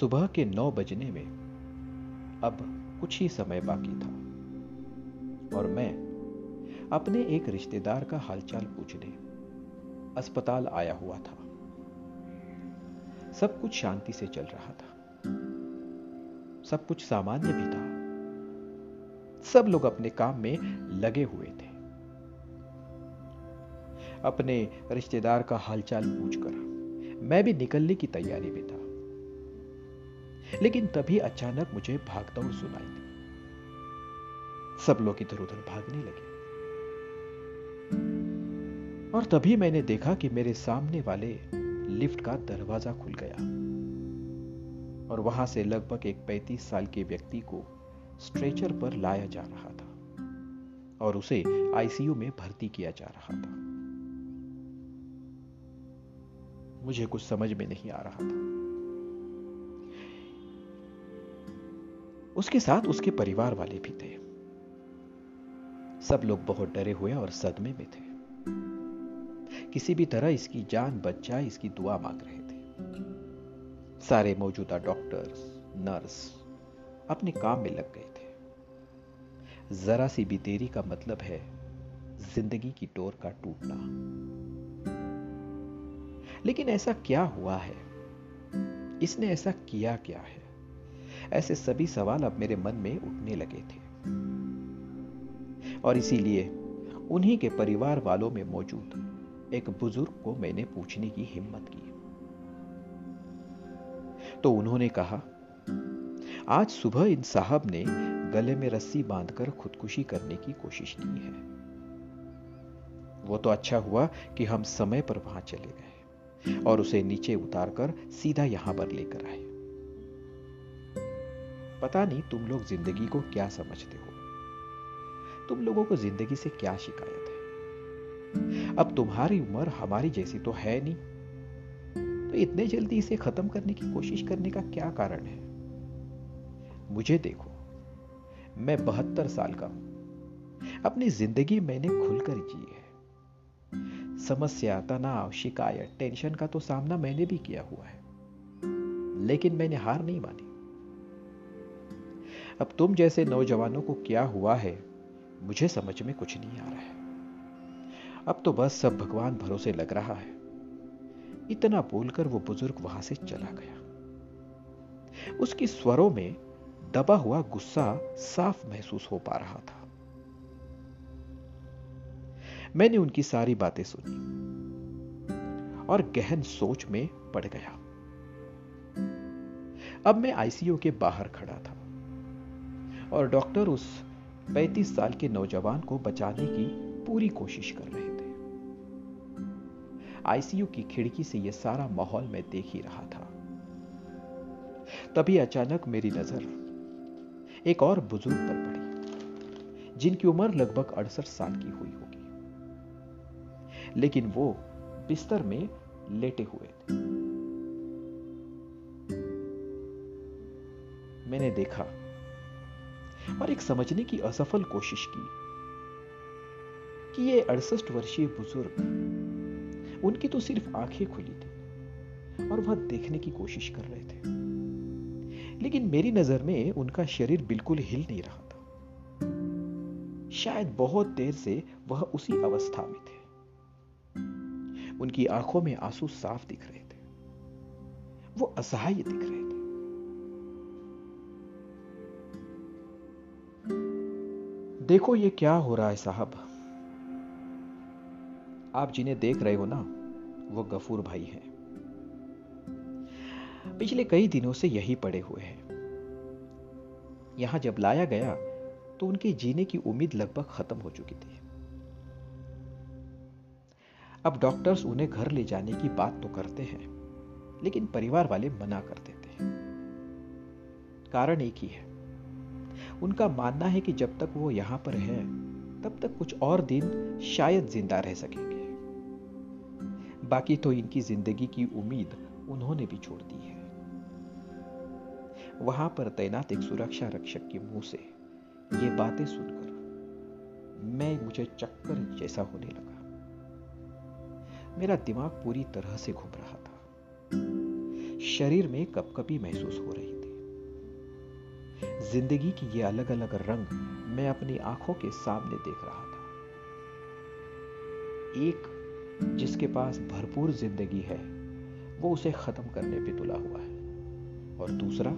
सुबह के नौ बजने में अब कुछ ही समय बाकी था। और मैं अपने एक रिश्तेदार का हालचाल पूछने अस्पताल आया हुआ था। सब कुछ शांति से चल रहा था। सब कुछ सामान्य भी था। सब लोग अपने काम में लगे हुए थे। अपने रिश्तेदार का हालचाल पूछकर मैं भी निकलने की तैयारी में था। लेकिन तभी अचानक मुझे भागदौड़ सुनाई दी। सब लोग इधर उधर भागने लगे। और तभी मैंने देखा कि मेरे सामने वाले लिफ्ट का दरवाज़ा खुल गया। और वहाँ से लगभग एक 35 साल के व्यक्ति को स्ट्रेचर पर लाया जा रहा था और उसे आईसीयू में भर्ती किया जा रहा था। मुझे कुछ समझ में नहीं आ रहा था। उसके साथ उसके परिवार वाले भी थे। सब लोग बहुत डरे हुए और सदमे में थे। किसी भी तरह इसकी जान बच जाए इसकी दुआ मांग रहे थे। सारे मौजूदा डॉक्टर्स, नर्स अपने काम में लग गए थे। जरा सी भी देरी का मतलब है ज़िंदगी की डोर का टूटना। लेकिन ऐसा क्या हुआ है? इसने ऐसा किया क्या है? ऐसे सभी सवाल अब मेरे मन में उठने लगे थे। और इसीलिए उन्हीं के परिवार वालों में मौजूद एक बुज़ुर्ग को मैंने पूछने की हिम्मत की। तो उन्होंने कहा, आज सुबह इन साहब ने गले में रस्सी बांधकर खुदकुशी करने की कोशिश की है। वो तो अच्छा हुआ कि हम समय पर वहाँ चले गए और उसे नीचे उतारकर सीधा यहाँ पर लेकर आए। पता नहीं तुम लोग ज़िंदगी को क्या समझते हो। तुम लोगों को ज़िंदगी से क्या शिकायत है? अब तुम्हारी उम्र हमारी जैसी तो है नहीं। तो इतने जल्दी इसे खत्म करने की कोशिश करने का क्या कारण है? मुझे देखो, मैं बहत्तर साल का हूँ। अपनी ज़िंदगी मैंने खुलकर जी है। समस्या, तनाव, शिकायत, टेंशन का तो सामना मैंने भी किया हुआ है। लेकिन मैंने हार नहीं मानी। अब तुम जैसे नौजवानों को क्या हुआ है, मुझे समझ में कुछ नहीं आ रहा है। अब तो बस सब भगवान भरोसे लग रहा है। इतना बोलकर वो बुज़ुर्ग वहाँ से चला गया। उसकी स्वरों में दबा हुआ गुस्सा साफ़ महसूस हो पा रहा था। मैंने उनकी सारी बातें सुनी और गहन सोच में पड़ गया। अब मैं आईसीयू के बाहर खड़ा था। और डॉक्टर उस 35 साल के नौजवान को बचाने की पूरी कोशिश कर रहे थे। आईसीयू की खिड़की से यह सारा माहौल मैं देख ही रहा था। तभी अचानक मेरी नज़र एक और बुज़ुर्ग पर पड़ी, जिनकी उम्र लगभग अड़सठ साल की हुई होगी। लेकिन वो बिस्तर में लेटे हुए थे। मैंने देखा और एक समझने की असफल कोशिश की कि ये अड़सठ वर्षीय बुज़ुर्ग, उनकी तो सिर्फ़ आँखें खुली थी और वह देखने की कोशिश कर रहे थे। लेकिन मेरी नज़र में उनका शरीर बिल्कुल हिल नहीं रहा था। शायद बहुत देर से वह उसी अवस्था में थे। उनकी आँखों में आँसू साफ़ दिख रहे थे। वो असहाय दिख रहे थे। देखो ये क्या हो रहा है, साहब। आप जिन्हें देख रहे हो ना, वो गफूर भाई हैं। पिछले कई दिनों से यही पड़े हुए हैं। यहाँ जब लाया गया तो उनके जीने की उम्मीद लगभग खत्म हो चुकी थी। अब डॉक्टर्स उन्हें घर ले जाने की बात तो करते हैं, लेकिन परिवार वाले मना कर देते हैं। कारण एक ही है। उनका मानना है कि जब तक वो यहाँ पर है, तब तक कुछ और दिन शायद ज़िंदा रह सकेंगे। बाकी तो इनकी ज़िंदगी की उम्मीद उन्होंने भी छोड़ दी है। वहाँ पर तैनात एक सुरक्षा रक्षक के मुँह से ये बातें सुनकर मैं मुझे चक्कर जैसा होने लगा। मेरा दिमाग पूरी तरह से घूम रहा था। शरीर में कपकपी महसूस हो रही ज़िंदगी की ये अलग अलग रंग मैं अपनी आँखों के सामने देख रहा था। एक जिसके पास भरपूर ज़िंदगी है, वो उसे खत्म करने पे तुला हुआ है। और दूसरा,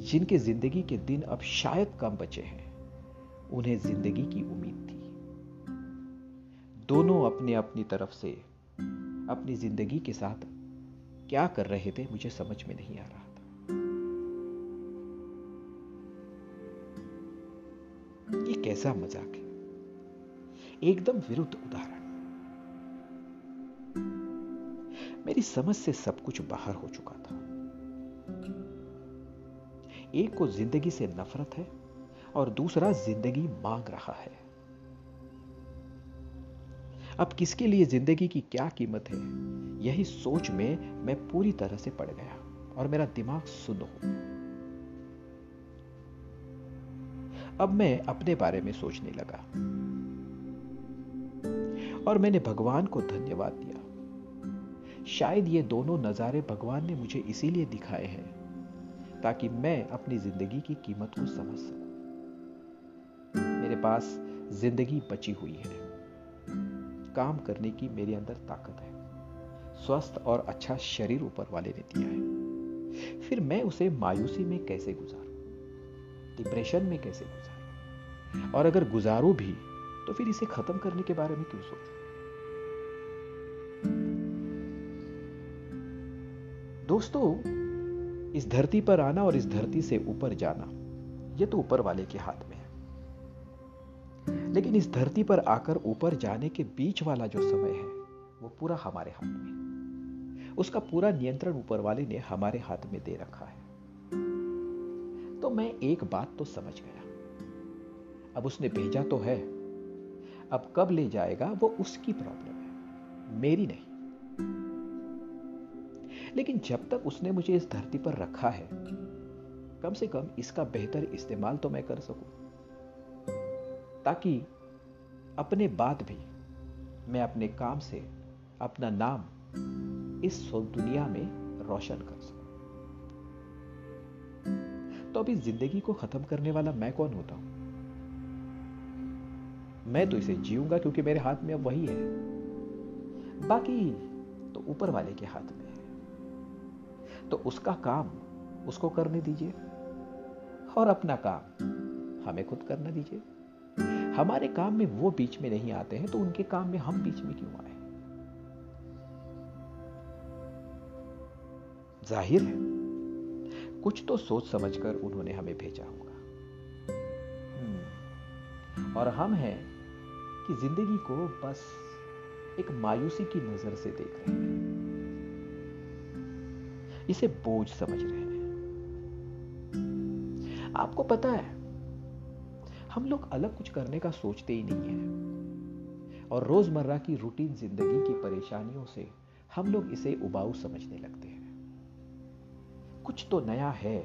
जिनके ज़िंदगी के दिन अब शायद कम बचे हैं, उन्हें ज़िंदगी की उम्मीद थी। दोनों अपने अपनी तरफ़ से अपनी ज़िंदगी के साथ क्या कर रहे थे मुझे समझ में नहीं आ रहा। ये कैसा मज़ाक है? एकदम विरुद्ध उदाहरण। मेरी समझ से सब कुछ बाहर हो चुका था। एक को ज़िंदगी से नफरत है और दूसरा ज़िंदगी मांग रहा है। अब किसके लिए ज़िंदगी की क्या कीमत है? यही सोच में मैं पूरी तरह से पड़ गया और मेरा दिमाग सुन हो। अब मैं अपने बारे में सोचने लगा। और मैंने भगवान को धन्यवाद दिया। शायद ये दोनों नजारे भगवान ने मुझे इसीलिए दिखाए हैं ताकि मैं अपनी ज़िंदगी की कीमत को समझ सकूँ। मेरे पास ज़िंदगी बची हुई है। काम करने की मेरे अंदर ताकत है। स्वस्थ और अच्छा शरीर ऊपर वाले ने दिया है। फिर मैं उसे मायूसी में कैसे गुजारूं? डिप्रेशन में कैसे गुजारूं? और अगर गुजारूं भी तो फिर इसे खत्म करने के बारे में क्यों सोचूं? दोस्तों, इस धरती पर आना और इस धरती से ऊपर जाना यह तो ऊपर वाले के हाथ में है। लेकिन इस धरती पर आकर ऊपर जाने के बीच वाला जो समय है, वो पूरा हमारे हाथ में उसका पूरा नियंत्रण ऊपर वाले ने हमारे हाथ में दे रखा है। तो मैं एक बात तो समझ गया। अब उसने भेजा तो है। अब कब ले जाएगा वो उसकी प्रॉब्लम है। मेरी नहीं। लेकिन जब तक उसने मुझे इस धरती पर रखा है, कम से कम इसका बेहतर इस्तेमाल तो मैं कर सकूँ। ताकि अपने बाद भी मैं अपने काम से अपना नाम इस दुनिया में रोशन कर सकूँ। तो अभी ज़िंदगी को खत्म करने वाला मैं कौन होता हूँ? मैं तो इसे जीऊँगा क्योंकि मेरे हाथ में अब वही है। बाकी तो ऊपर वाले के हाथ में है। तो उसका काम उसको करने दीजिए और अपना काम हमें खुद करना दीजिए। हमारे काम में वो बीच में नहीं आते हैं तो उनके काम में हम बीच में क्यों आए? ज़ाहिर है कुछ तो सोच समझकर उन्होंने हमें भेजा होगा। हम्म, और हम हैं कि ज़िंदगी को बस एक मायूसी की नज़र से देख रहे हैं। इसे बोझ समझ रहे हैं। आपको पता है हम लोग अलग कुछ करने का सोचते ही नहीं है। और रोज़मर्रा की रूटीन ज़िंदगी की परेशानियों से हम लोग इसे उबाऊ समझने लगते हैं। कुछ तो नया है,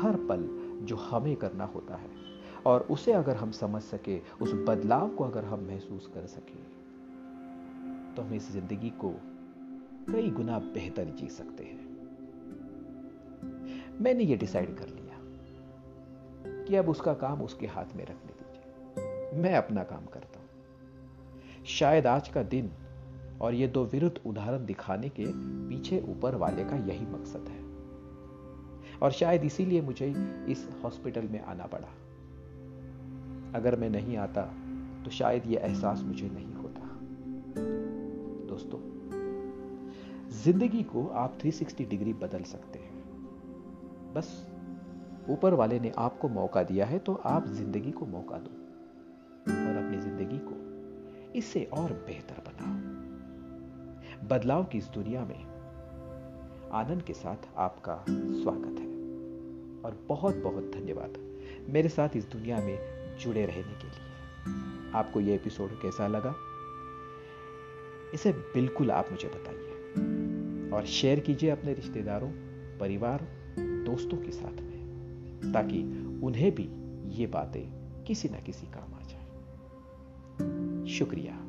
हर पल जो हमें करना होता है। और उसे अगर हम समझ सके, उस बदलाव को अगर हम महसूस कर सके तो हम इस ज़िंदगी को कई गुना बेहतर जी सकते हैं। मैंने ये डिसाइड कर लिया कि अब उसका काम उसके हाथ में रखने दीजिए। मैं अपना काम करता हूँ। शायद आज का दिन और ये दो विरुद्ध उदाहरण दिखाने के पीछे ऊपर वाले का यही मकसद है। और शायद इसीलिए मुझे इस हॉस्पिटल में आना पड़ा। अगर मैं नहीं आता तो शायद यह एहसास मुझे नहीं होता। दोस्तों, ज़िंदगी को आप 360 डिग्री बदल सकते हैं। बस, ऊपर वाले ने आपको मौका दिया है तो आप ज़िंदगी को मौका दो। और अपनी ज़िंदगी को इससे और बेहतर बनाओ। बदलाव की इस दुनिया में आनंद के साथ आपका स्वागत है। और बहुत बहुत धन्यवाद मेरे साथ इस दुनिया में जुड़े रहने के लिए। आपको यह एपिसोड कैसा लगा? इसे बिल्कुल आप मुझे बताइए और शेयर कीजिए अपने रिश्तेदारों, परिवार, दोस्तों के साथ में, ताकि उन्हें भी ये बातें किसी ना किसी काम आ जाए। शुक्रिया।